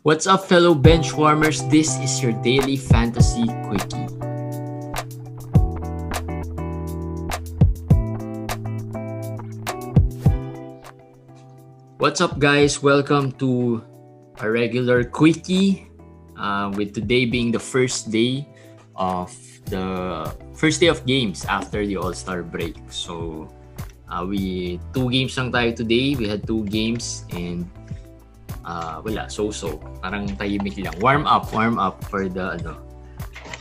What's up, fellow benchwarmers? This is your daily fantasy quickie. What's up, guys? Welcome to a regular quickie. Uh, with today being the first day of the first day of games after the All Star break. So, uh, we two games lang tayo today. We had two games and uh, wala, so-so. Parang tahimik lang. Warm up, warm up for the ano,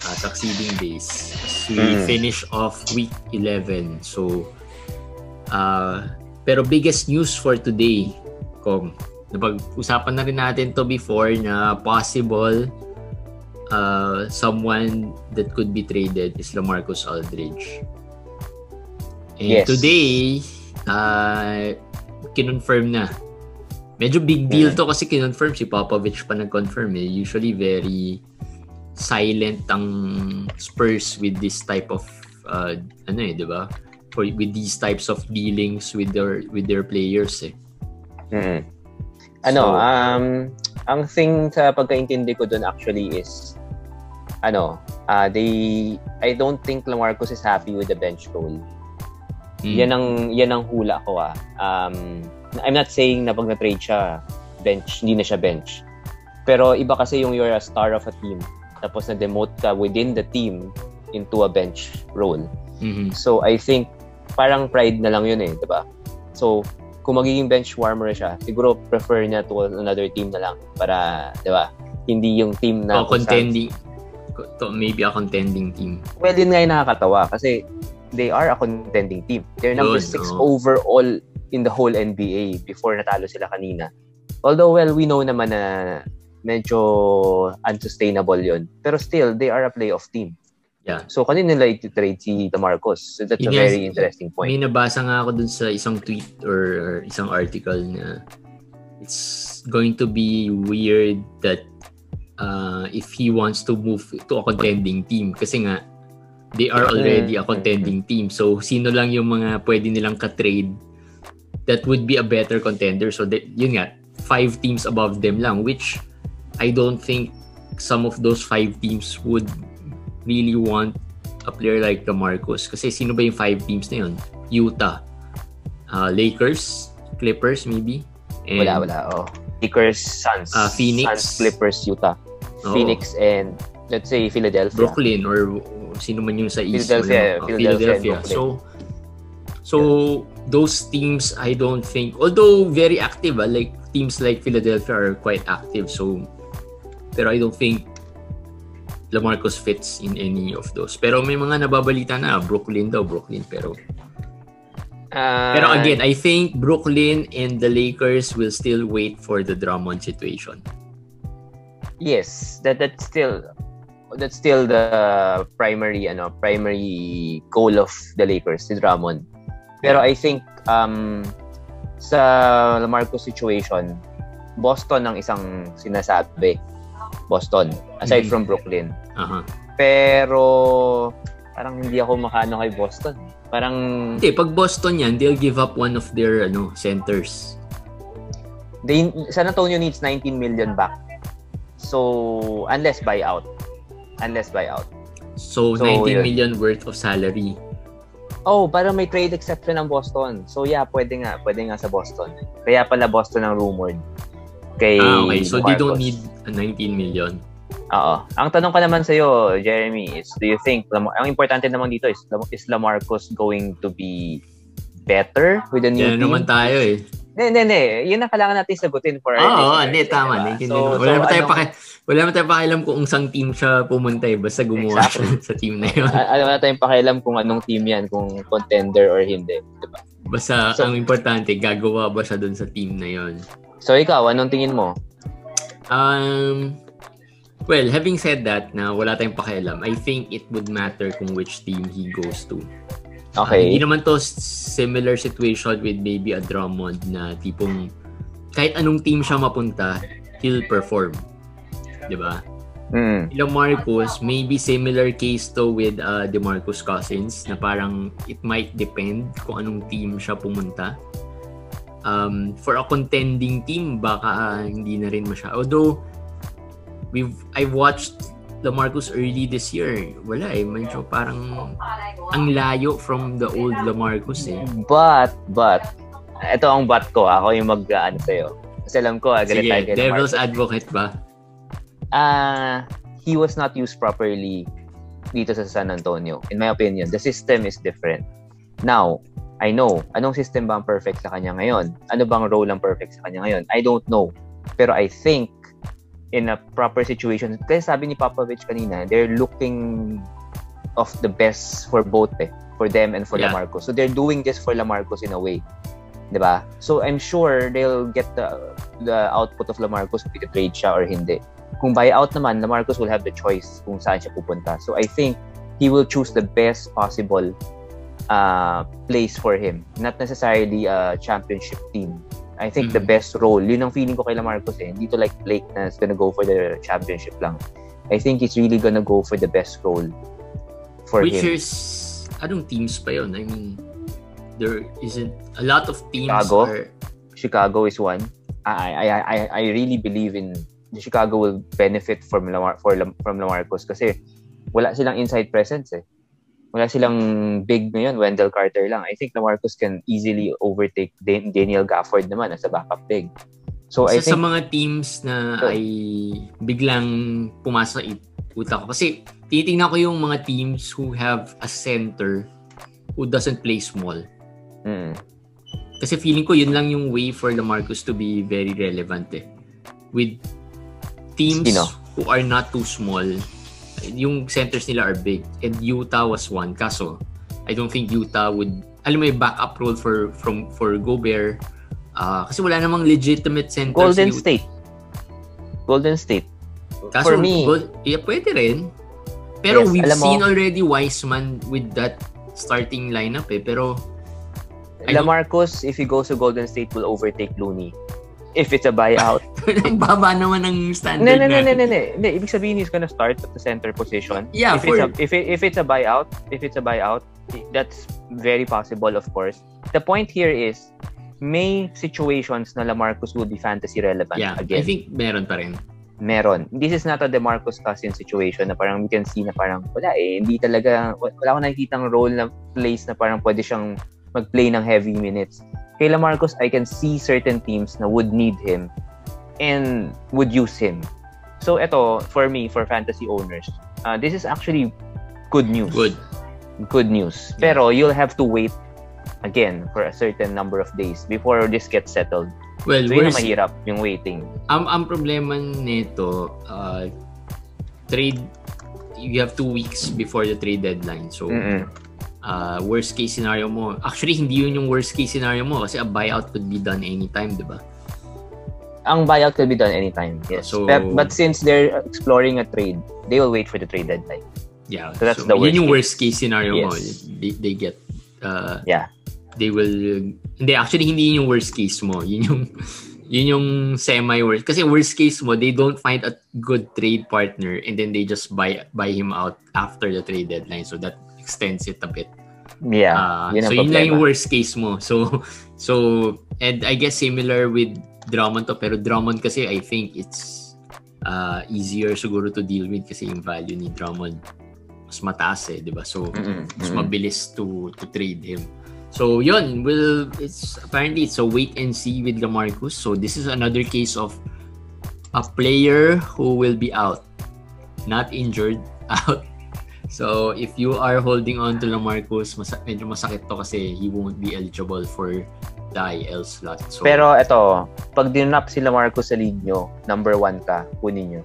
uh, succeeding days. As we mm. finish off week 11. So, uh, pero biggest news for today, Kong, napag-usapan na rin natin to before na possible uh, someone that could be traded is LaMarcus Aldridge. And yes. today, uh, kinonfirm na Medyo big deal to kasi kinonfirm si Popovich pa nag-confirm eh. Usually very silent ang Spurs with this type of uh, ano eh, 'di ba? For with these types of dealings with their with their players eh. Mm-hmm. Ano, so, um ang thing sa pagkaintindi ko doon actually is ano, uh, they I don't think Lamarcus is happy with the bench role. Mm. Yan ang yan ang hula ko ah. Um I'm not saying na pag na-trade siya, bench, hindi na siya bench. Pero iba kasi yung you're a star of a team. Tapos na-demote ka within the team into a bench role. Mm-hmm. So I think parang pride na lang yun eh, di ba? So kung magiging bench warmer siya, siguro prefer niya to another team na lang para, di ba? Hindi yung team na... Oh, contending. To, maybe a contending team. Well, yun nga yung nakakatawa kasi they are a contending team. They're number 6 no. overall in the whole NBA before natalo sila kanina. Although, well, we know naman na medyo unsustainable yon Pero still, they are a playoff team. Yeah. So, kanina nila i-trade si DeMarcus. So, that's a very interesting point. May nabasa nga ako dun sa isang tweet or, or isang article na it's going to be weird that uh, if he wants to move to a contending team kasi nga they are already a contending team. So, sino lang yung mga pwede nilang ka-trade that would be a better contender. So that, yun nga, five teams above them lang, which I don't think some of those five teams would really want a player like the Marcos. Kasi sino ba yung five teams na yun? Utah, uh, Lakers, Clippers maybe. And, wala, wala. Oh. Lakers, Suns. Uh, Phoenix. Suns, Clippers, Utah. Oh. Phoenix and let's say Philadelphia. Brooklyn or sino man yung sa East. Philadelphia. Or, uh, Philadelphia. Philadelphia. So, so those teams I don't think although very active ah, like teams like Philadelphia are quite active so pero I don't think LaMarcus fits in any of those. Pero may mga nababalita na Brooklyn daw, Brooklyn pero uh, Pero again, I think Brooklyn and the Lakers will still wait for the Drummond situation. Yes, that that's still that's still the primary ano primary goal of the Lakers, the Drummond. Pero I think um, sa Lamarcus situation, Boston ang isang sinasabi. Boston. Aside mm-hmm. from Brooklyn. Uh-huh. Pero parang hindi ako makano kay Boston. Parang Hindi, pag Boston yan, they'll give up one of their ano centers. They, San Antonio needs 19 million back. So, unless buyout. Unless buyout. So, so 19 yun. million worth of salary Oh, parang may trade exception ng Boston. So yeah, pwede nga, pwede nga sa Boston. Kaya pala Boston ang rumored. Kay ah, okay. So Marcos. they don't need 19 million. Oo. Ang tanong ko naman sa iyo, Jeremy, is do you think ang importante naman dito is is LaMarcus going to be better with the new Yan team? naman tayo eh. Hindi, hindi, hindi. Yun ang kailangan natin sagutin for our Oo, oh, hindi, tama. Diba? So, wala so, naman tayo ano, paki, wala naman tayo pakialam kung isang team siya pumunta eh. Basta gumawa exactly. siya sa team na yun. Alam na tayong pakialam kung anong team yan, kung contender or hindi. Diba? Basta so, ang importante, gagawa ba siya dun sa team na yun. So ikaw, anong tingin mo? Um, well, having said that, na wala tayong pakialam, I think it would matter kung which team he goes to. Okay. Uh, hindi naman to similar situation with maybe a Drummond na tipong kahit anong team siya mapunta, he'll perform. 'Di ba? Mm. Ilang Marcos, maybe similar case to with uh, DeMarcus Cousins na parang it might depend kung anong team siya pumunta. Um, for a contending team, baka uh, hindi na rin masya. Although, we've I watched LaMarcus early this year. Wala eh, medyo parang ang layo from the old LaMarcus eh. But, but, ito ang but ko. Ako yung mag-ano sa'yo. Kasi alam ko, ah, galit Sige, tayo kay devil's LaMarcus. advocate ba? Ah, he was not used properly dito sa San Antonio. In my opinion, the system is different. Now, I know, anong system ba ang perfect sa kanya ngayon? Ano bang role ang perfect sa kanya ngayon? I don't know. Pero I think in a proper situation, kasi sabi ni Popovich kanina, they're looking of the best for both eh, for them and for Yeah. LaMarcus. So they're doing this for LaMarcus in a way. 'Di ba? So I'm sure they'll get the the output of LaMarcus if trade siya or hindi. Kung buyout naman, LaMarcus will have the choice kung saan siya pupunta. So I think he will choose the best possible uh, place for him. Not necessarily a championship team. I think the Mhm. best role, yun ang feeling ko kay LaMarcus eh. Hindi to like Blake na is gonna go for the championship lang. I think he's really gonna go for the best role for Which him. is, anong teams pa yun? I mean, there isn't, a lot of teams Chicago? are, Chicago is one. I I I I, really believe in Chicago will benefit from Lamar for from LaMarcus kasi wala silang inside presence eh. Wala silang big ngayon, Wendell Carter lang. I think LaMarcus can easily overtake Dan- Daniel Gafford naman as a backup big. So I isa sa think mga teams na So- ay biglang pumasok sa it- utak ko. Kasi titingnan ko yung mga teams who have a center who doesn't play small. mm, Kasi feeling ko yun lang yung way for LaMarcus to be very relevant eh. With teams Sino? who are not too small, yung centers nila are big. And Utah was one. Kaso, I don't think Utah would, alam mo yung backup role for from for Gobert. Ah, kasi wala namang legitimate centers. Golden. State. Golden State. Kaso, for me, Gold, yeah, pwede rin. Pero Yes, we've alam mo- seen already Wiseman with that starting lineup eh. Pero LaMarcus, if he goes to Golden State, will overtake Looney. If it's a buyout. ang baba naman ng standard No, no, no, no, no, no. Hindi, ibig sabihin he's gonna start at the center position. Yeah, if for- it's a, if it, if it's a buyout, if it's a buyout, that's very possible, of course. The point here is may situations na LaMarcus will be fantasy relevant Yeah, again. I think meron pa rin. meron. This is not a DeMarcus Cousins situation na parang we can see na parang wala eh, hindi talaga, wala ko nakikitang role na place na parang pwede siyang mag-play ng heavy minutes. Kay LaMarcus, I can see certain teams na would need him and would use him. So ito, for me, for fantasy owners, uh, this is actually good news. Good. Good news. Pero you'll have to wait again for a certain number of days before this gets settled. Well, So yun mahirap, yung waiting. ang, ang problema nito, uh, trade, you have two weeks before the trade deadline. So, Mm-mm. uh, worst case scenario mo, actually hindi yun yung worst case scenario mo kasi a buyout could be done anytime, di ba? Ang buyout can be done anytime. Yes. So- but, but since they're exploring a trade, they will wait for the trade deadline. Yeah. So that's the yun worst yung case. worst case scenario mo. Yes. They, they get, uh, Yeah. they will, hindi, actually hindi yun yung worst case mo. Yun yung, yun yung semi-worst. Kasi worst case mo, they don't find a good trade partner and then they just buy buy him out after the trade deadline. So that extends it a bit. Yeah. Ah, yun so yun lang yung worst case mo. So so and I guess similar with Drummond to pero Drummond kasi I think it's uh, easier siguro to deal with kasi yung value ni Drummond mas mataas eh, 'di ba? So Mm-mm, mas mabilis to to trade him. So yun, will it's apparently it's a wait and see with LaMarcus. So this is another case of a player who will be out, not injured, out. So if you are holding on to LaMarcus, mas medyo masakit to kasi he won't be eligible for the IL slot. So Pero ito, pag dinap si Lamarcus sa league nyo, number one ka, kunin nyo.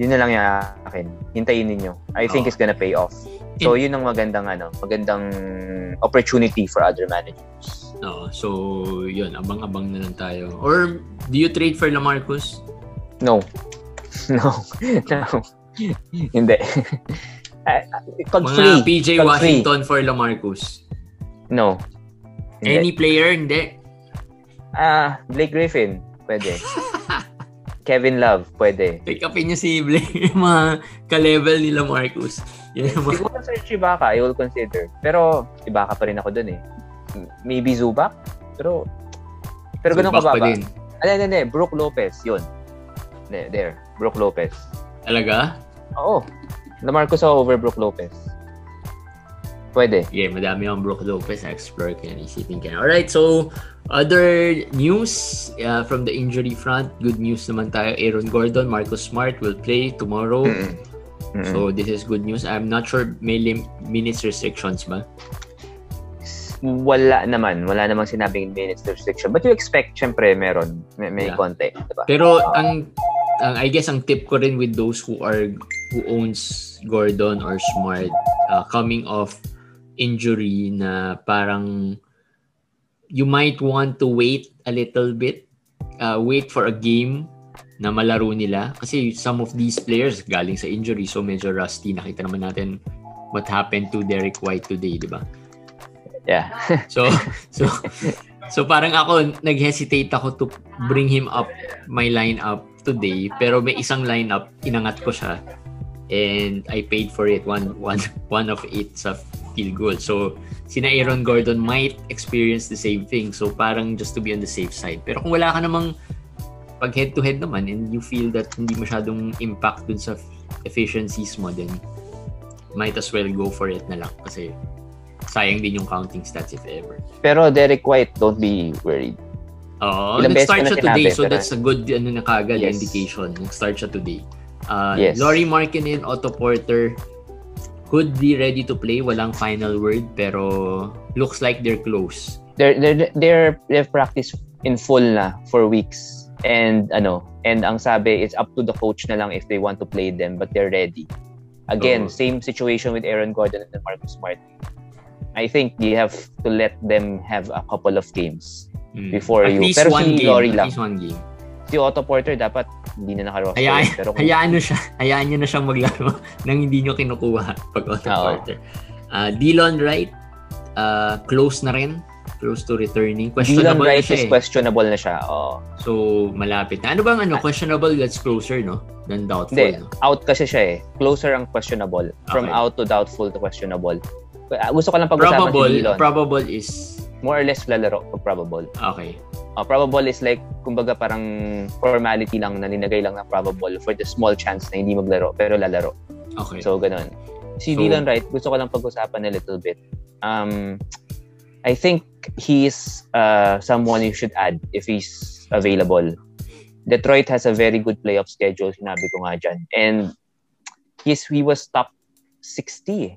Yun na lang yung akin. Hintayin ninyo. I think Oo. it's gonna pay off. So, yun ang magandang ano, magandang opportunity for other managers. no, so yun, abang-abang na lang tayo. Or do you trade for LaMarcus? No. No. no. Hindi. Pag Mga free. PJ Pag Washington for LaMarcus. No. Hindi. Any player, hindi. Ah, Blake Griffin. Pwede. Kevin Love. Pwede. Pick upin niya si Blake, yung mga ka-level ni LaMarcus. Yun yung mga, Siguro sa Ibaka, I will consider. Pero, Ibaka pa rin ako dun eh. Maybe Zubac? Pero, pero ganun Zubac pa kababa. din. Ano, ano, ano, Brook Lopez, yun. There, there. Brook Lopez. Talaga? Oo. Lamarcus ako over Brook Lopez. Pwede. Yeah, madami ang Brook Lopez. Explore ko yan. Isipin ka. Alright, so other news uh, from the injury front. Good news naman tayo. Aaron Gordon, Marcus Smart will play tomorrow. Mm-mm. Mm-mm. So this is good news. I'm not sure may lim- minutes restrictions ba? wala naman. Wala namang sinabing minutes restriction. But you expect, syempre, meron. May, may Yeah. konti. Diba? Pero ang, ang I guess ang tip ko rin with those who are who owns Gordon or Smart uh, coming off injury na parang you might want to wait a little bit uh, wait for a game na malaro nila kasi some of these players galing sa injury so medyo rusty nakita naman natin what happened to Derek White today di ba Yeah. So, so, so parang ako, nag-hesitate ako to bring him up my lineup today. Pero may isang lineup, inangat ko siya. And I paid for it. One, one, one of it sa field goal. So, sina Aaron Gordon might experience the same thing. So, parang just to be on the safe side. Pero kung wala ka namang pag head-to-head naman and you feel that hindi masyadong impact dun sa efficiencies mo, then might as well go for it na lang. Kasi sayang din yung counting stats if ever. Pero Derek White, don't be worried. Oo, Ilang nag-start siya today, so that's a good ano na kagad Yes. indication. Nag-start siya today. Uh, Yes. Laurie Markkinen, Otto Porter could be ready to play. Walang final word, pero looks like they're close. They're, they're, they're, they've practiced in full na for weeks. And ano, and ang sabi, it's up to the coach na lang if they want to play them, but they're ready. Again, Oo. same situation with Aaron Gordon and Marcus Smart. I think you have to let them have a couple of games Mm. before At you. least Pero one si game. At lang. least one game. Si Otto Porter dapat hindi na naka-roster. Hayaan, Pero kung, hayaan nyo siya. Hayaan nyo na siyang maglaro nang hindi nyo kinukuha pag Otto Oo. Porter. Uh, Dylan Wright, uh, close na rin. Close to returning. Dylan Questionable Wright na siya is eh. questionable na siya. Oh. So, malapit na. Ano bang ano? Questionable that's closer, no? Than doubtful, Hindi, no? out kasi siya eh. Closer ang questionable. From Okay. out to doubtful to questionable. Ah, Gusto ko lang pag-usapan Probable, si Dylan. probable is... More or less lalaro pag probable. Okay. Uh, probable is like, kumbaga parang formality lang na linagay lang na probable for the small chance na hindi maglaro pero lalaro. Okay. So, ganun. Si So- Dylan Wright, gusto ko lang pag-usapan a little bit. Um, I think he's uh, someone you should add if he's available. Detroit has a very good playoff schedule, sinabi ko nga dyan. And he's, he was top 60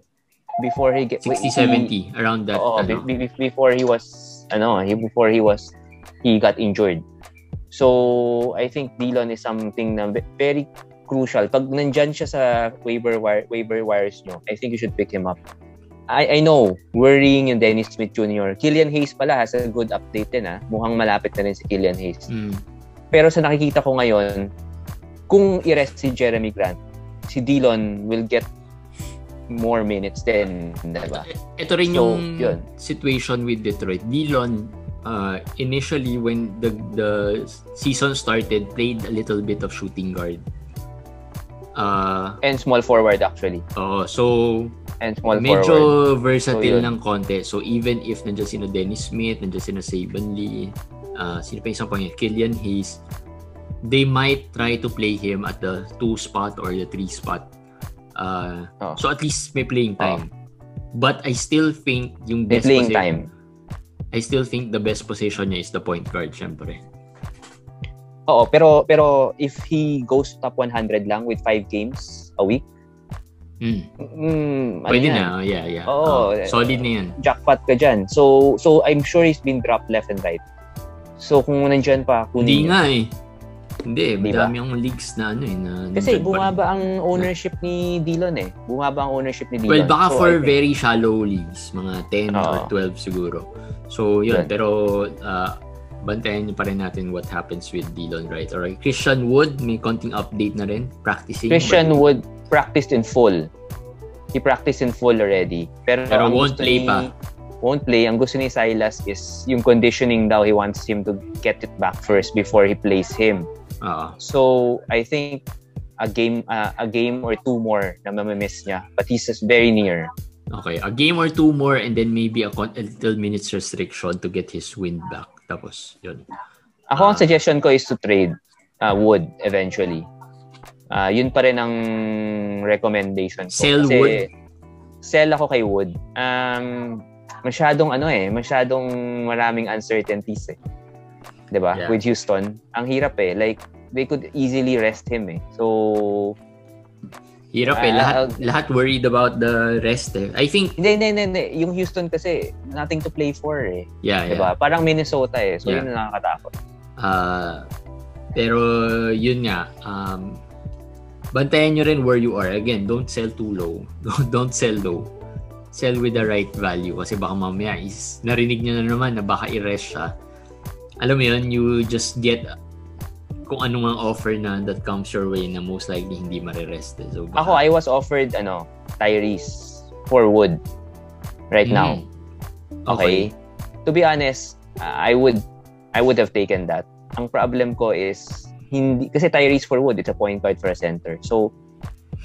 before he get 60, he- 70, around that. Ano. be- be- before he was ano, he before he was he got injured. So, I think Dillon is something na ve- very crucial. Pag nandyan siya sa waiver wire, waiver wires nyo, I think you should pick him up. I I know, worrying yung Dennis Smith Jr. Killian Hayes pala has a good update din ah. Mukhang malapit na rin si Killian Hayes. Mm. Pero sa nakikita ko ngayon, kung i-rest si Jeremy Grant, si Dillon will get more minutes din, diba? Ito rin So, yung yun. situation with Detroit. Dillon, uh, initially when the the season started, played a little bit of shooting guard. Uh, And small forward actually. oh, so And small medyo forward. versatile So, yun. ng konti. So even if nandiyan sino Dennis Smith, nandiyan sino Saban Lee, uh, sino pa isang pang Killian Hayes, they might try to play him at the two spot or the three spot. Uh, Oh. So at least may playing time. But I still think yung May best playing posi- time. I still think the best position niya is the point guard, syempre. Oo, pero pero if he goes top 100 lang with 5 games a week, Mm. mm, Pwede yan? na, oh, yeah, yeah. Oo. Oh, solid na yan. Jackpot ka dyan. So so I'm sure he's been dropped left and right. So kung nandyan pa, kunin Hindi nga eh. Hindi, Di ba? madami ang leagues na ano eh. Na Kasi bumaba ang ownership ni Dillon eh. Bumaba ang ownership ni Dillon. Well, baka So, for think- very shallow leagues, mga 10 or Oo. 12 siguro. So, yun. Yun. Pero, uh, bantayan niyo pa rin natin what happens with Dillon Wright. Alright, Christian Wood, may konting update na rin. Practicing. Christian but- Wood practiced in full. He practiced in full already. Pero, Pero won't play ni- pa. Won't play. Ang gusto ni Silas is yung conditioning daw. He wants him to get it back first before he plays him. Oo. So, I think a game uh, a game or two more na mamimiss niya. But he's just very near. Okay, a game or two more and then maybe a, con- a little minutes restriction to get his wind back. Tapos, yun. Ako, ang Ah. suggestion ko is to trade uh, Wood eventually. Ah, yun pa rin ang recommendation ko. Sell Kasi Wood? Sell ako kay Wood. Um, masyadong ano eh, masyadong maraming uncertainties eh. 'Di ba? Yeah. With Houston, ang hirap eh. Like they could easily rest him eh. So, Hirap eh. Ah, Lahat, ah, lahat worried about the rest eh. I think, hindi, hindi, hindi. Yung Houston kasi, nothing to play for eh. yeah, yeah. 'Di ba? Parang Minnesota eh. So, Yeah. yun ang nakakatakot. Ah, pero yun nga, um, bantayan nyo rin where you are. Again, don't sell too low. Don't, don't sell low. Sell with the right value kasi baka mamaya is narinig nyo na naman na baka i-rest siya. Alam mo yun, you just get kung ano mang offer na that comes your way na most likely hindi marirest. eh. So, baka, Ako, I was offered, ano, Tyrese for Wood right now. Mm. Okay. To be honest, uh, I would I would have taken that. Ang problem ko is hindi kasi Tyrese for Wood, it's a point guard for a center. So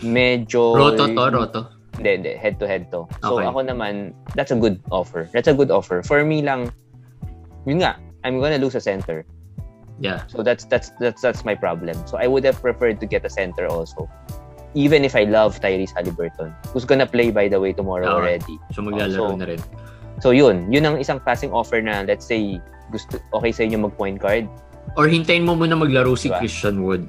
medyo Roto to, roto. Hindi, hindi, head to head to. So Okay. ako naman, that's a good offer. That's a good offer. For me lang, yun nga, I'm gonna lose a center. Yeah. So that's that's that's that's my problem. So I would have preferred to get a center also. Even if I love Tyrese Halliburton, who's gonna play by the way tomorrow Oo. already. So maglalaro So, na rin. So yun, yun ang isang klaseng offer na let's say gusto okay sa inyo mag-point guard, Or hintayin mo muna maglaro si Diba? Christian Wood.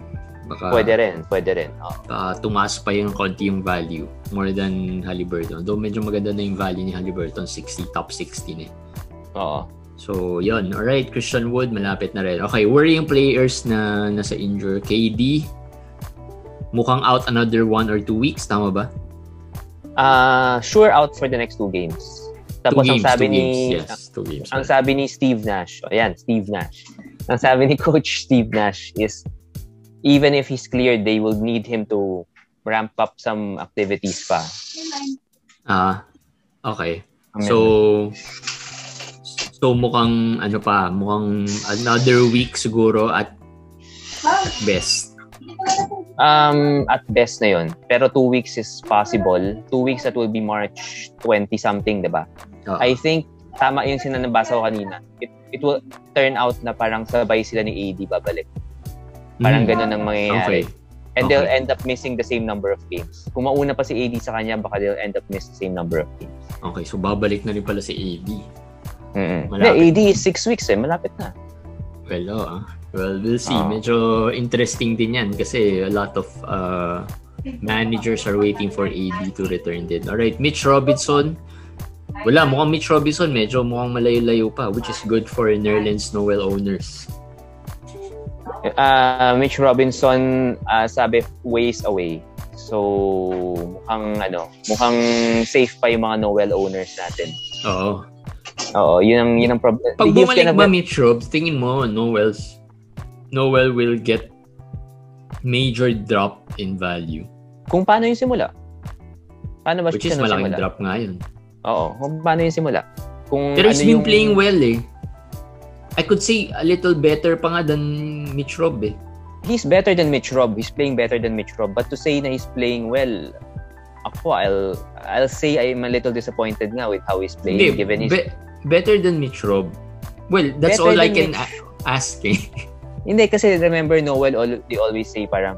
Baka, pwede rin, pwede rin. Oh. baka tumaas pa yung konti yung value more than Halliburton. Though medyo maganda na yung value ni Halliburton, 60, top 16 eh. Oo. So, yun. Alright, Christian Wood, malapit na rin. Okay, worrying players na nasa injure. KD, mukhang out another one or two weeks. Tama ba? Ah, sure out for the next two games. Tapos two games, ang sabi two ni games. Yes, two games. ang sabi ni Steve Nash. Ayan, Steve Nash. Ang sabi ni coach Steve Nash is even if he's cleared, they will need him to ramp up some activities pa. Ah, okay. So, so mukhang ano pa, mukhang another week siguro at best. Um, at best na yun. Pero two weeks is possible. Two weeks that will be March 20 something, di ba? Oo. I think tama yung sinanabasa ko kanina. It, it will turn out na parang sabay sila ni AD babalik. Parang Mm. ganun ang mangyayari. Okay. And they'll Okay. end up missing the same number of games. Kung mauna pa si AD sa kanya, baka they'll end up miss the same number of games. Okay, so babalik na rin pala si AD. Mm-mm. Malapit. AD is six weeks eh. Malapit na. Well, oo, ah. well, we'll see. Oo. Medyo interesting din yan kasi a lot of uh, managers are waiting for AD to return din. Alright, Mitch Robinson. Wala, mukhang Mitch Robinson medyo mukhang malayo-layo pa which is good for Nerlens Noel owners. Uh, Mitch Robinson, uh, sabi, ways away. So, mukhang, ano, mukhang safe pa yung mga Noel owners natin. Oo. Oo, yun ang, yun ang problem. Pag bumalik ba Mitch Rob, tingin mo Noel's Noel will get major drop in value Kung paano yung simula? Paano ba which is malaking nagsimula? drop nga yun. Oo, kung paano yung simula? Kung Pero ano he's been yung... playing well eh. I could say a little better pa nga than Mitch Rob eh. He's better than Mitch Rob. He's playing better than Mitch Rob. But to say na he's playing well, ako, I'll I'll say I'm a little disappointed nga with how he's playing Hindi, given his... be- better than Mitch Rob. Well, that's Better all I can Mitch. a- ask eh. Hindi, kasi remember Noel, all, they always say parang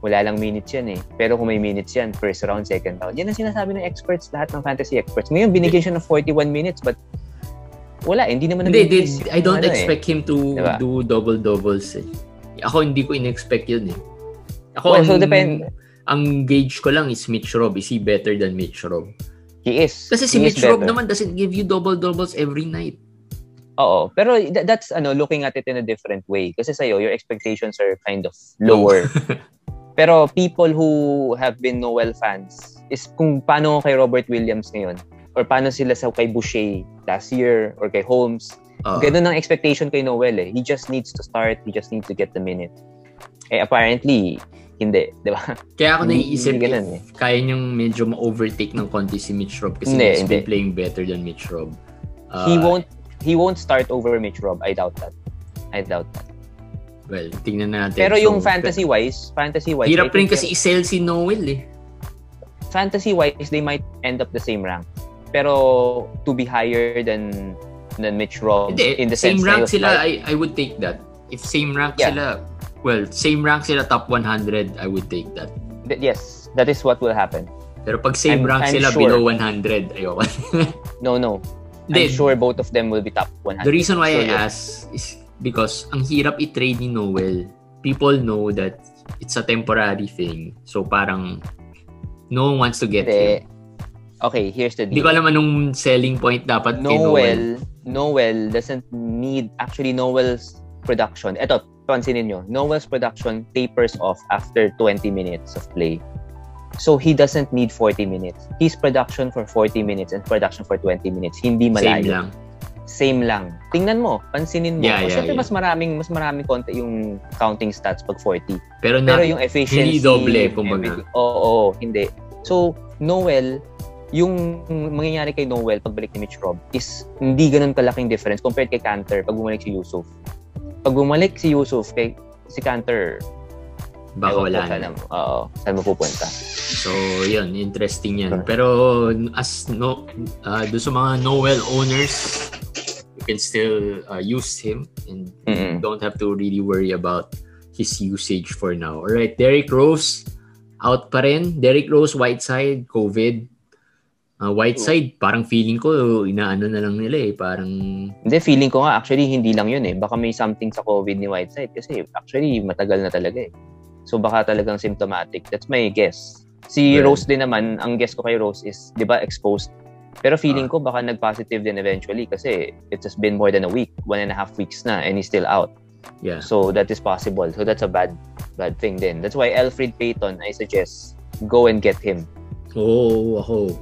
wala lang minutes yan eh. Pero kung may minutes yan, first round, second round. Yan ang sinasabi ng experts, lahat ng fantasy experts. Ngayon, binigyan siya ng 41 minutes, but wala, eh, hindi naman Hindi, nag-increase di- I don't ano eh. expect him to Diba? do double-doubles eh. Ako hindi ko in-expect yun eh. Ako, Well, so ang, depend- ang gauge ko lang is Mitch Rob. Is he better than Mitch Rob? He is. Kasi si Mitch Rob naman doesn't give you double-doubles every night. Oo. Pero tha- that's ano looking at it in a different way. Kasi sa'yo, your expectations are kind of lower. Pero people who have been Noel fans is kung paano kay Robert Williams ngayon or paano sila sa kay Boucher last year or kay Holmes. Oo. Ganun ang expectation kay Noel eh. He just needs to start. He just needs to get the minute. Eh apparently, hindi. Di ba? Kaya ako naiisip hindi ganun if kaya niyang medyo ma-overtake ng konti si Mitch Rob kasi Hindi, he's been hindi. playing better than Mitch Rob. Uh, he won't he won't start over Mitch Rob. I doubt that. I doubt that. Well, tingnan natin. Pero So, yung fantasy-wise, fantasy-wise, Hirap rin kasi i-sell si Noel eh. fantasy-wise, they might end up the same rank. Pero to be higher than than Mitch Rob Hindi, in the same sense rank sila, like- I, I would take that. If same rank Yeah. sila, well, same rank sila top 100, I would take that. Th- yes, that is what will happen. Pero pag same I'm- rank I'm sila sure. below 100, ayoko. No, no. Hindi. I'm sure both of them will be top 100. The reason why Sure I yun. ask is because ang hirap i-trade ni Noel. People know that it's a temporary thing. So parang no one wants to get Hindi. him. Okay, here's the Hindi deal. ko alam anong selling point dapat kay Noel. Noel, Noel doesn't need, actually Noel's production, eto, pansinin nyo, Noel's production tapers off after 20 minutes of play. So he doesn't need 40 minutes. His production for 40 minutes and production for 20 minutes, hindi Same malayo. lang. Same lang. Tingnan mo, pansinin mo. Yeah, yeah, Siyempre, yeah. mas maraming, mas maraming konti yung counting stats pag 40. Pero, Pero not, yung efficiency... hindi doble, kumbaga. Oo, oo, hindi. So, Noel, yung mangyayari kay Noel pagbalik ni Mitch Rob is hindi ganun kalaking difference compared kay Cantor pag bumalik si Yusuf. Pag bumalik si Yusuf kay si Cantor, baka wala na. oo, saan mapupunta. So, yun, interesting yan. Pero as no uh, do sa mga Noel owners, you can still uh, use him and Mm-mm. don't have to really worry about his usage for now. Alright, Derrick Rose, out pa rin. Derrick Rose, Whiteside, COVID. Uh, Whiteside, parang feeling ko, inaano na lang nila eh. Parang, Hindi, feeling ko nga, actually, hindi lang yun eh. Baka may something sa COVID ni Whiteside kasi actually, matagal na talaga eh. So, baka talagang symptomatic. That's my guess. Si Well- Rose din naman, ang guess ko kay Rose is, di ba, exposed. Pero feeling ko baka nag-positive din eventually kasi it has been more than a week, one and a half weeks na, and he's still out. yeah. So, that is possible. So, that's a bad bad thing din. That's why Alfred Payton, I suggest, go and get him. Oo, ako.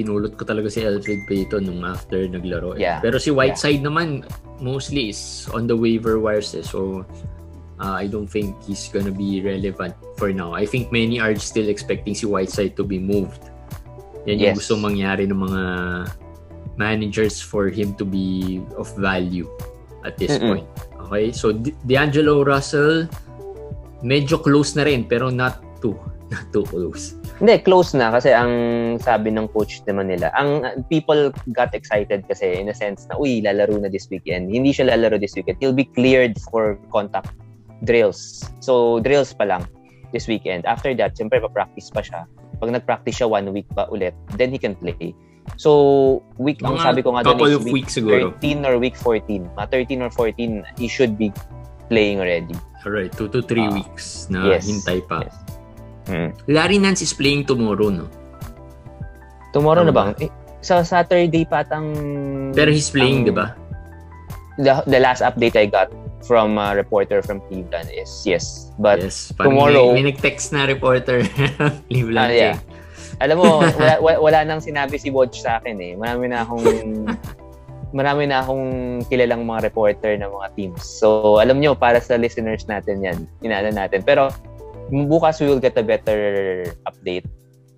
Pinulot ko talaga si Alfred Payton nung after naglaro. eh. Yeah. Pero si Whiteside naman, mostly is on the waiver wires eh. So, uh, I don't think he's gonna be relevant for now. I think many are still expecting si Whiteside to be moved. Yan yung Yes. gusto mangyari ng mga managers for him to be of value at this Mm-mm. point. Okay? So, D- D'Angelo Russell, medyo close na rin, pero not too, not too close. Hindi, close na kasi ang sabi ng coach naman nila, ang uh, people got excited kasi in a sense na, uy, lalaro na this weekend. Hindi siya lalaro this weekend. He'll be cleared for contact drills. So, drills pa lang this weekend. After that, siyempre, pa-practice pa siya. Pag nag-practice siya one week pa ulit, then he can play. So, week, ang Mga sabi ko nga doon is week weeks siguro. 13 or week 14. Mga 13 or 14, he should be playing already. Alright, two to three Ah, weeks na yes. hintay pa. Yes. Mm. Larry Nance is playing tomorrow, no? Tomorrow na Tama bang? Eh, sa Saturday patang... Pero he's playing, di ba? The, the last update I got from a reporter from Cleveland is yes. But yes. Tomorrow- May, may nag-text na reporter Cleveland. Ah, yeah. eh. alam mo, wala, wala, wala nang sinabi si Watch sa akin eh. Marami na akong marami na akong kilalang mga reporter ng mga teams. So, alam nyo, para sa listeners natin yan, inaala natin. Pero, bukas we will get a better update.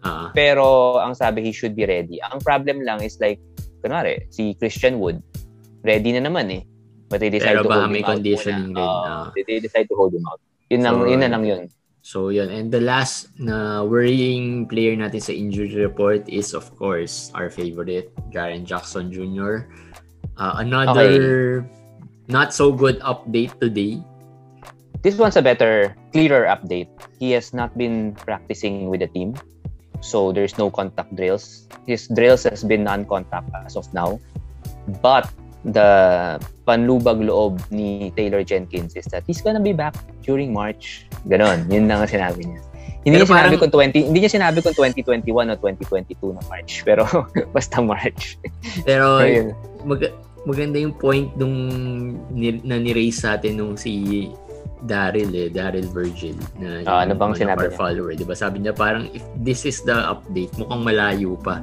Ah, Pero, ang sabi, he should be ready. Ang problem lang is like, kunwari, si Christian Wood, ready na naman eh. But they decide Pero to hold him out conditioning din, Oo, ah. they, they decide to hold him out. Yun, lang, So, yun na lang yun. so yun. And the last na worrying player natin sa injury report is of course our favorite, Jaren Jackson Jr. Uh, another not so good update today. This one's a better, clearer update. He has not been practicing with the team. So there's no contact drills. His drills has been non-contact as of now. But the panlubag loob ni Taylor Jenkins is that he's gonna be back during March. Ganon. Yun lang ang sinabi niya. Hindi Pero niya sinabi kung 20, hindi niya sinabi kung 2021 o 2022 na March. Pero basta March. Pero mag- maganda yung point nung ni- na ni-raise sa atin nung si Daryl eh, Daryl Virgil na Ah, ano bang sinabi niya? follower, 'di ba? Sabi niya parang if this is the update, mukhang malayo pa.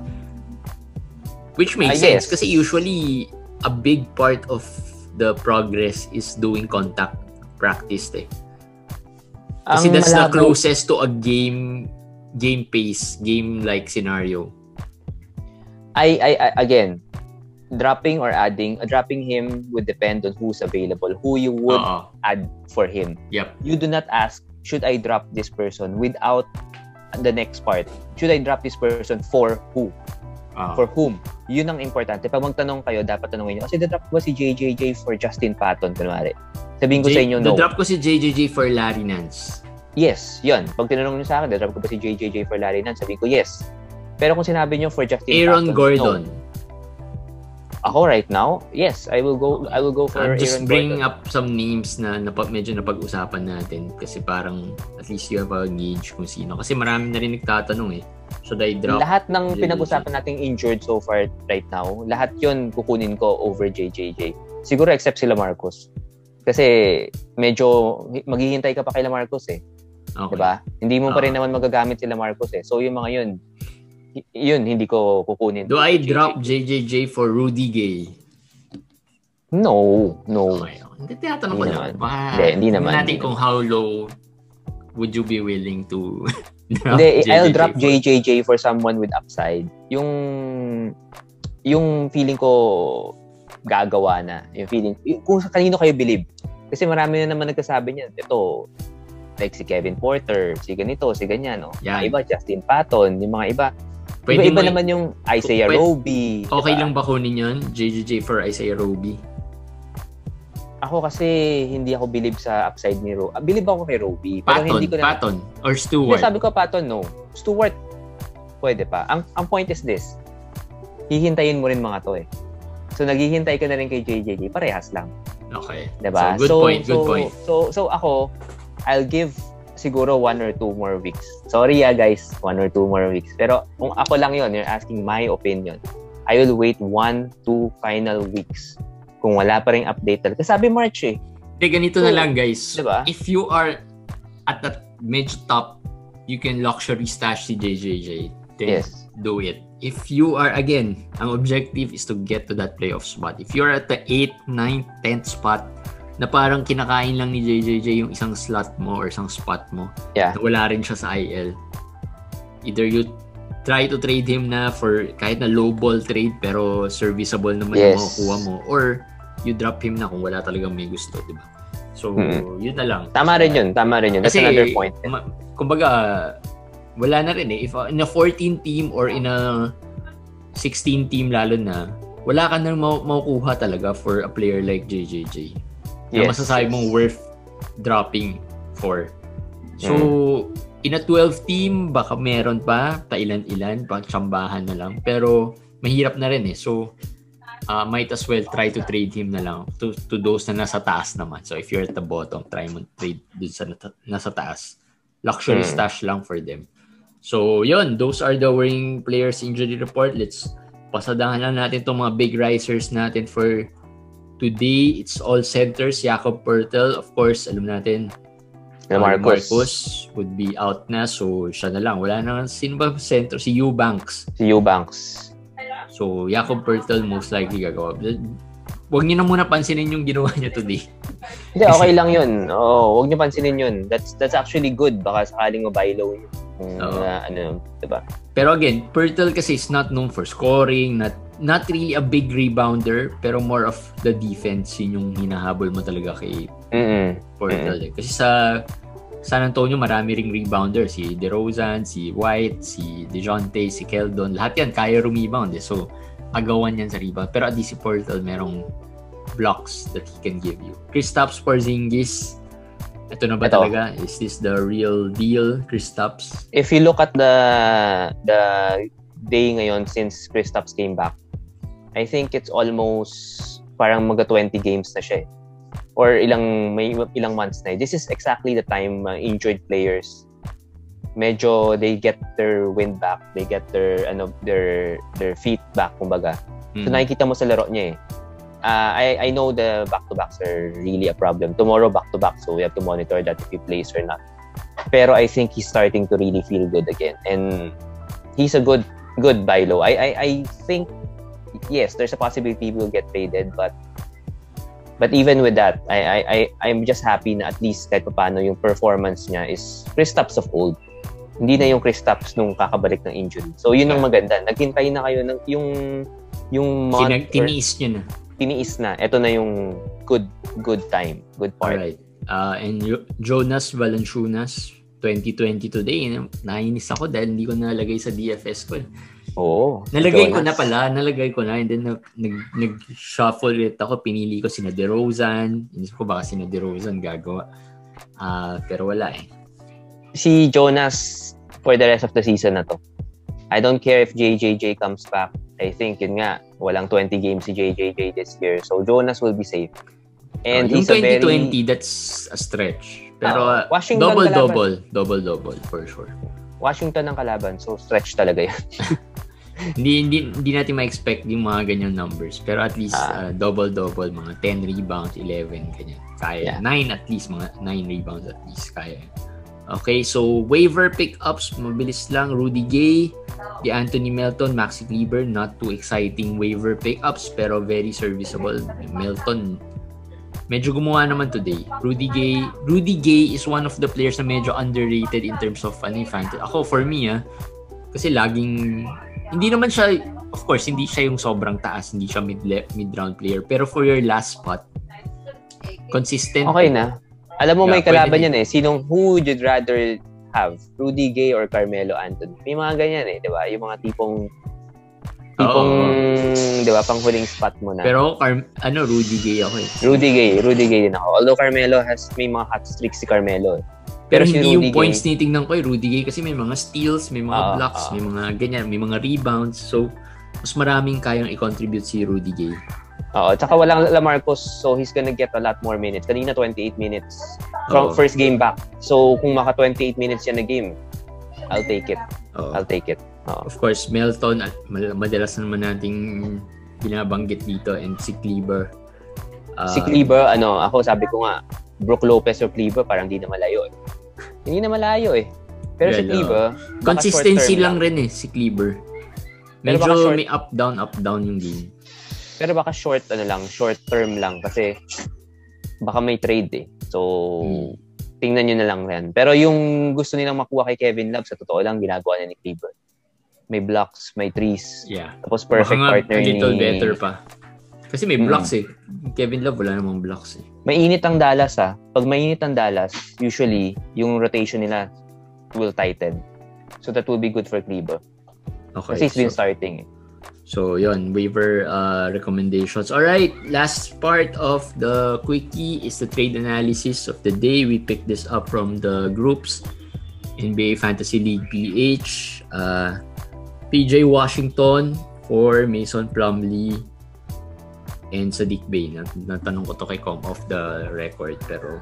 Which makes Ah, sense yes. kasi usually a big part of the progress is doing contact practice eh. Kasi Ang that's the malabo- closest to a game game pace, game like scenario. I, I, I again, dropping or adding, uh, dropping him would depend on who's available, who you would Oo. add for him. Yep. You do not ask, should I drop this person without the next part? Should I drop this person for who? Oo. For whom? Yun ang importante. Pag magtanong kayo, dapat tanongin nyo, kasi drop ba si JJJ for Justin Patton, kunwari? Sabihin ko J- sa inyo, no. drop ko si JJJ for Larry Nance. Yes, yun. Pag tinanong niyo sa akin, drop ko ba si JJJ for Larry Nance? Sabihin ko, yes. Pero kung sinabi niyo for Justin Aaron Patton, Gordon. no. Ako right now, yes, I will go I will go for I'm just Aaron bringing Gordon. up some names na napa, medyo napag-usapan natin kasi parang at least you have a gauge kung sino. Kasi marami na rin nagtatanong eh. Should I drop? Lahat ng JJJ. pinag-usapan nating injured so far right now, lahat yun kukunin ko over JJJ. Siguro except sila Marcos. Kasi medyo maghihintay ka pa kay Marcos eh. Okay. 'di ba? Hindi mo pa rin Ah. naman magagamit sila Marcos eh. So yung mga yun, yun hindi ko kukunin. Do I drop JJJ for Rudy Gay? No, no. Okay. Hindi, tinatanong ko lang. Baka, Hindi, hindi naman, natin hindi kung how low would you be willing to drop Hindi, I'll drop for? JJJ for someone with upside. Yung yung feeling ko gagawa na. Yung feeling, yung- kung sa kanino kayo believe. Kasi marami na naman nagkasabi niyan. Ito, like si Kevin Porter, si ganito, si ganyan. No? Yan. Mga iba, Justin Patton, yung mga iba. Pwede Iba-iba naman yung Isaiah Pwede- Roby. okay diba? lang ba kunin yun? JJJ for Isaiah Roby? Ako kasi hindi ako believe sa upside ni Roby. Believe ako kay Roby. Pero Patton, hindi ko na... Patton, or Hindi, Stewart? sabi ko Patton, no. Stewart, pwede pa. Ang, ang point is this. Hihintayin mo rin mga to eh. So, naghihintay ka na rin kay JJJ. Parehas lang. Okay. 'di ba? So, good point, good so, point. So, so ako, I'll give siguro one or two more weeks. Sorry ah guys, one or two more weeks. Pero kung ako lang yon, you're asking my opinion. I will wait one, two final weeks. Kung wala pa rin update talaga. Sabi March eh. Hindi, ganito na So, lang guys. diba? If you are at the medyo top, you can luxury stash si JJJ. Then Yes. do it. If you are, again, ang objective is to get to that playoff spot. If you're at the 8th, 9th, 10th spot, na parang kinakain lang ni JJJ yung isang slot mo or isang spot mo, Yeah. na wala rin siya sa IL, either you try to trade him na for kahit na low ball trade pero serviceable naman yung Yes. makukuha mo or you drop him na kung wala talagang may gusto, di ba? So, Mm. yun na lang. Tama rin yun. Tama rin yun. That's Kasi, another point. ma- kumbaga, wala na rin eh. If uh, in a 14 team or in a 16 team lalo na, wala ka na mau- makukuha talaga for a player like JJJ. Na Yes, masasabi yes. mong worth dropping for. So, Mm. in a 12 team, baka meron pa, pailan-ilan, pang tsambahan na lang. Pero, mahirap na rin eh. So, uh, might as well try to trade him na lang to, to those na nasa taas naman. So, if you're at the bottom, try mo trade dun sa nasa taas. Luxury Mm. stash lang for them. So, yun. Those are the worrying players injury report. Let's pasadahan lang natin itong mga big risers natin for today. It's all centers. Jakob Pertel, of course, alam natin, Na Marcos. Marcos would be out na. So, siya na lang. Wala na. Sino ba center? Si Eubanks. Si Eubanks. So, Jakob Pertl most likely gagawa. Huwag niyo na muna pansinin yung ginawa niya today. Hindi, okay lang yun. Oo, huwag niyo pansinin yun. That's that's actually good. Baka sakaling mabuy low yun. Uh, ano, diba? Pero again, Pertl kasi is not known for scoring, not not really a big rebounder, pero more of the defense, yun yung hinahabol mo talaga kay Mm-mm. Portal. eh. Kasi sa San Antonio, marami ring rebounder. Si DeRozan, si White, si DeJounte, si Keldon. Lahat yan, kaya rebound eh. So, agawan yan sa rebound. Pero at least si Portal, merong blocks that he can give you. Kristaps Porzingis, ito na ba Ito. talaga? Is this the real deal, Kristaps? If you look at the the day ngayon since Kristaps came back, I think it's almost parang mga 20 games na siya eh. Or ilang may ilang months na. eh. This is exactly the time uh, injured players medyo they get their wind back, they get their ano their their feet back kumbaga. So Mm. nakikita mo sa laro niya eh. Uh, I I know the back-to-backs are really a problem. Tomorrow back-to-back so we have to monitor that if he plays or not. Pero I think he's starting to really feel good again and he's a good good buy low. I I I think yes, there's a possibility he will get traded but But even with that, I I I I'm just happy na at least kahit paano yung performance niya is Kristaps of old. Hindi na yung Kristaps nung kakabalik ng injury. So yun ang maganda. Naghintay na kayo ng yung yung month or tiniis niya na. tiniis na. Ito na yung good good time, good part. Alright. Uh, and Jo- Jonas Valanciunas, 2020 today. na- Nainis ako dahil hindi ko nalagay sa DFS ko. eh. Oo. Nalagay ko na pala, nalagay ko na and then nag, nag, nag-shuffle ulit ako, pinili ko sina DeRozan, inisip ko baka sina DeRozan gagawa. Uh, pero wala eh. Si Jonas for the rest of the season na to. I don't care if JJJ comes back. I think yun nga, walang 20 games si JJJ this year. So Jonas will be safe. And uh, he's 2020, very... that's a stretch. Pero uh, Washington double kalaban. double, double double for sure. Washington ang kalaban, so stretch talaga yan. hindi, hindi, hindi natin ma-expect yung mga ganyan numbers. Pero at least uh, double-double, mga 10 rebounds, 11, ganyan. Kaya. Yeah. 9 at least, mga 9 rebounds at least. Kaya. Okay, so waiver pickups, mabilis lang. Rudy Gay, the Anthony Melton, Maxi Kleber, not too exciting waiver pickups, pero very serviceable. Melton, medyo gumawa naman today. Rudy Gay, Rudy Gay is one of the players na medyo underrated in terms of ano fantasy. Ako, for me, ah, kasi laging, hindi naman siya, of course, hindi siya yung sobrang taas, hindi siya mid, mid-round player. Pero for your last spot, consistent. Okay na. Alam mo, yeah, may kalaban yan eh. Sinong, who would you rather have? Rudy Gay or Carmelo Anthony? May mga ganyan eh, di ba? Yung mga tipong tipong, oh. di ba, pang huling spot mo na. Pero, Car- ano, Rudy Gay ako eh. Rudy Gay, Rudy Gay din ako. Although Carmelo has, may mga hot streaks si Carmelo. Eh. Pero, Pero si hindi Rudy yung points Gay, tinitingnan ko eh, Rudy Gay kasi may mga steals, may mga uh, blocks, uh, may mga ganyan, may mga rebounds. So, mas maraming kayang i-contribute si Rudy Gay. Oo, tsaka walang Lamarcus, so he's gonna get a lot more minutes. Kanina 28 minutes from oh. first game back. So kung maka 28 minutes yan na game, I'll take it. Oh. I'll take it. Oh. Of course, Melton at madalas naman nating binabanggit dito and si Kleber. Uh, si Kleber, ano, ako sabi ko nga, Brook Lopez or Kleber parang hindi na malayo. Eh. Hindi na malayo eh. Pero yeah, si no. consistency lang, lang rin eh si Kleber. Medyo may up down up down yung game. Pero baka short, ano lang, short term lang kasi baka may trade eh. So, hmm. tingnan nyo na lang yan. Pero yung gusto nilang makuha kay Kevin Love, sa totoo lang, ginagawa na ni Cleveland. May blocks, may trees. Yeah. Tapos perfect baka partner ni... little better pa. Kasi may blocks hmm. eh. Kevin Love, wala namang blocks eh. Mainit ang Dallas ah. Pag mainit ang Dallas, usually, yung rotation nila will tighten. So that will be good for Cleveland. Okay. Kasi he's been so, starting eh. So, yon waiver uh, recommendations. All right, last part of the quickie is the trade analysis of the day. We picked this up from the groups NBA Fantasy League PH, uh, PJ Washington for Mason Plumlee and Sadiq Bey. Nat natanong ko to kay Com off the record pero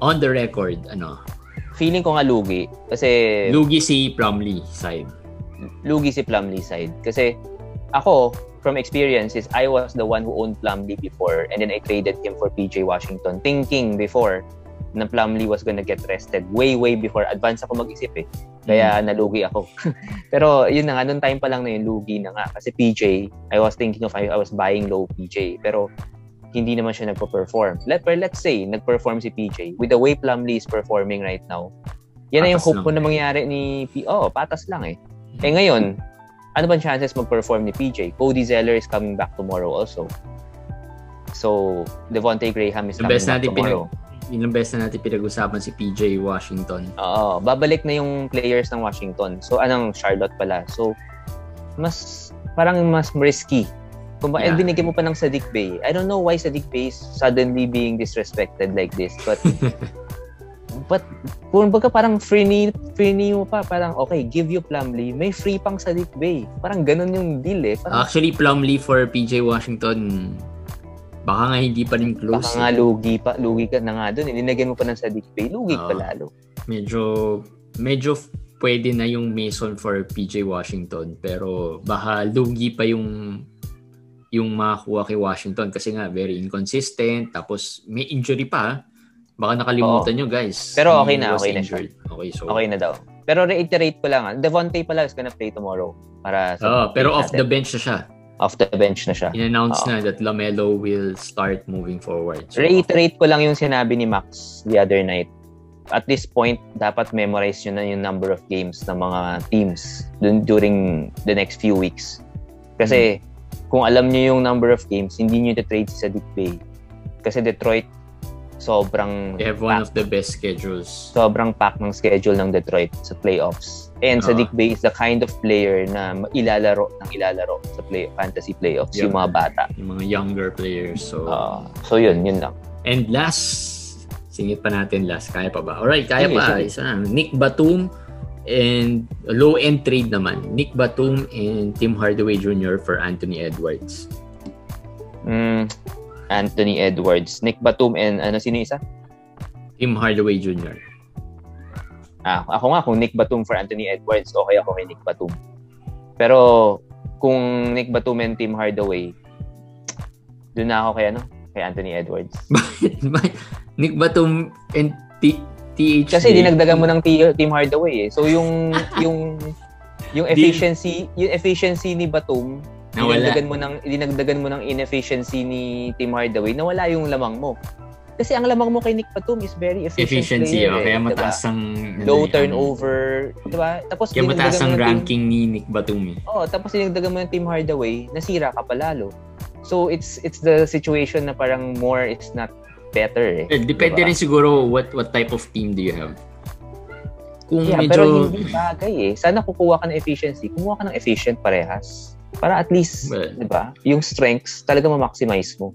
on the record, ano? Feeling ko nga lugi kasi lugi si Plumlee side. Lugi si Plumlee side kasi ako, from experience, is I was the one who owned Plumlee before and then I traded him for PJ Washington thinking before na Plumlee was gonna get rested way, way before. Advance ako mag-isip eh. Kaya mm. nalugi ako. Pero yun na nga, noong time pa lang na yun, lugi na nga. Kasi PJ, I was thinking of, I, I was buying low PJ. Pero hindi naman siya nagpo-perform. Let, but let's say, nag-perform si PJ. With the way Plumlee is performing right now, yan patas na yung hope ko na mangyari ni P. Oh, patas lang eh. Eh ngayon, ano ba chances mag-perform ni PJ? Cody Zeller is coming back tomorrow also. So, Devontae Graham is coming back natin tomorrow. Pinag- ilang beses na natin pinag-usapan si PJ Washington. Oo, babalik na yung players ng Washington. So, anong Charlotte pala. So, mas, parang mas risky. Kung ba, yeah. binigyan mo pa ng Sadiq Bay. I don't know why Sadiq Bay is suddenly being disrespected like this. But, But, kung baga parang free ni, free ni mo pa, parang okay, give you Plumlee, may free pang sa Dick Bay. Parang ganun yung deal eh. Parang, Actually, Plumlee for PJ Washington, baka nga hindi pa rin close. Baka eh. nga lugi pa, lugi ka na nga doon. Ininagyan mo pa ng sa Dick Bay, lugi uh, pa lalo. Medyo, medyo pwede na yung Mason for PJ Washington, pero baka lugi pa yung yung makakuha kay Washington kasi nga very inconsistent tapos may injury pa Baka nakalimutan nyo, guys. Pero okay na, okay na siya. Okay, so... Okay na daw. Pero reiterate ko lang, ah, Devontae pala is gonna play tomorrow. Para sa oh, pero off natin. the bench na siya. Off the bench na siya. In-announce na that Lamelo will start moving forward. So, reiterate ko lang yung sinabi ni Max the other night. At this point, dapat memorize nyo na yung number of games ng mga teams dun, during the next few weeks. Kasi hmm. kung alam niyo yung number of games, hindi niyo trade si Sadiq Bey. Kasi Detroit sobrang They have one of the best schedules. sobrang pack ng schedule ng Detroit sa playoffs. And Ah. Sadiq Bey is the kind of player na ilalaro ng ilalaro sa play fantasy playoffs Yeah. yung mga bata. Yung mga younger players. So, Ah, so yun, yun lang. and last, singit pa natin last. Kaya pa ba? Alright, kaya Sige, pa. sige. Isa na. Nick Batum and low-end trade naman. Nick Batum and Tim Hardaway Jr. for Anthony Edwards. Mm, Anthony Edwards, Nick Batum, and ano sino isa? Tim Hardaway Jr. Ah, ako nga, kung Nick Batum for Anthony Edwards, okay ako kay Nick Batum. Pero, kung Nick Batum and Tim Hardaway, doon na ako kay ano? Kay Anthony Edwards. Nick Batum and T- THD. Kasi dinagdagan mo ng T- Tim Hardaway eh. So yung yung yung efficiency, yung efficiency ni Batum, Nawala. dinagdagan mo ng dinagdagan mo ng inefficiency ni Tim Hardaway, nawala yung lamang mo. Kasi ang lamang mo kay Nick Batum is very efficient Efficiency, player. oh, kaya eh, mataas ang... diba? Low ano, turnover, di ba? Tapos Kaya mataas ang ranking ni Nick Batum eh. Oh, tapos dinagdagan mo ng Team Hardaway, nasira ka palalo. So it's it's the situation na parang more is not better eh. Well, depende Diba? rin siguro what what type of team do you have. Kung Yeah, medyo... pero hindi bagay eh. Sana kukuha ka ng efficiency. Kumuha ka ng efficient parehas. Para at least, Well, 'di ba? Yung strengths talaga ma-maximize mo.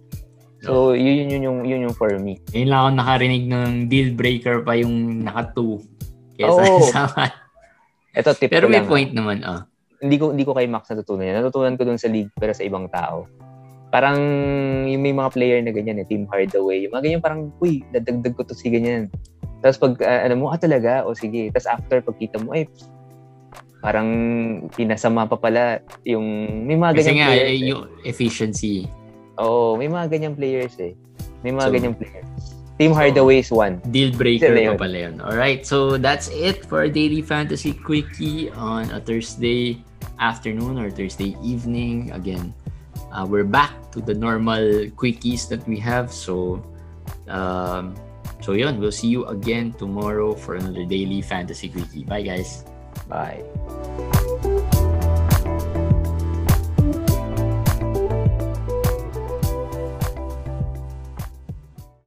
So, yun, yun, yun, yung, yun yung for me. Ngayon lang ako nakarinig ng deal breaker pa yung naka 2 kesa Oo. sa Ito, tip Pero may lang. point naman ah. Hindi ko, hindi ko kay Max natutunan yan. Natutunan ko dun sa league pero sa ibang tao. Parang yung may mga player na ganyan eh, Team Hardaway. Yung mga ganyan parang, uy, dadagdag ko to si ganyan. Tapos pag, ah, ano mo, ah talaga, o sige. Tapos after, pagkita mo, ay, parang pinasama pa pala yung, may mga Kasi ganyan nga, players. eh. yung efficiency. Oo, may mga ganyang players eh. May mga So, ganyang players. Team so, Hardaway is one. Deal breaker pa pala yun. Alright, so that's it for Daily Fantasy Quickie on a Thursday afternoon or Thursday evening. Again, uh, we're back to the normal quickies that we have. So, um, so yun, we'll see you again tomorrow for another Daily Fantasy Quickie. Bye guys! Bye.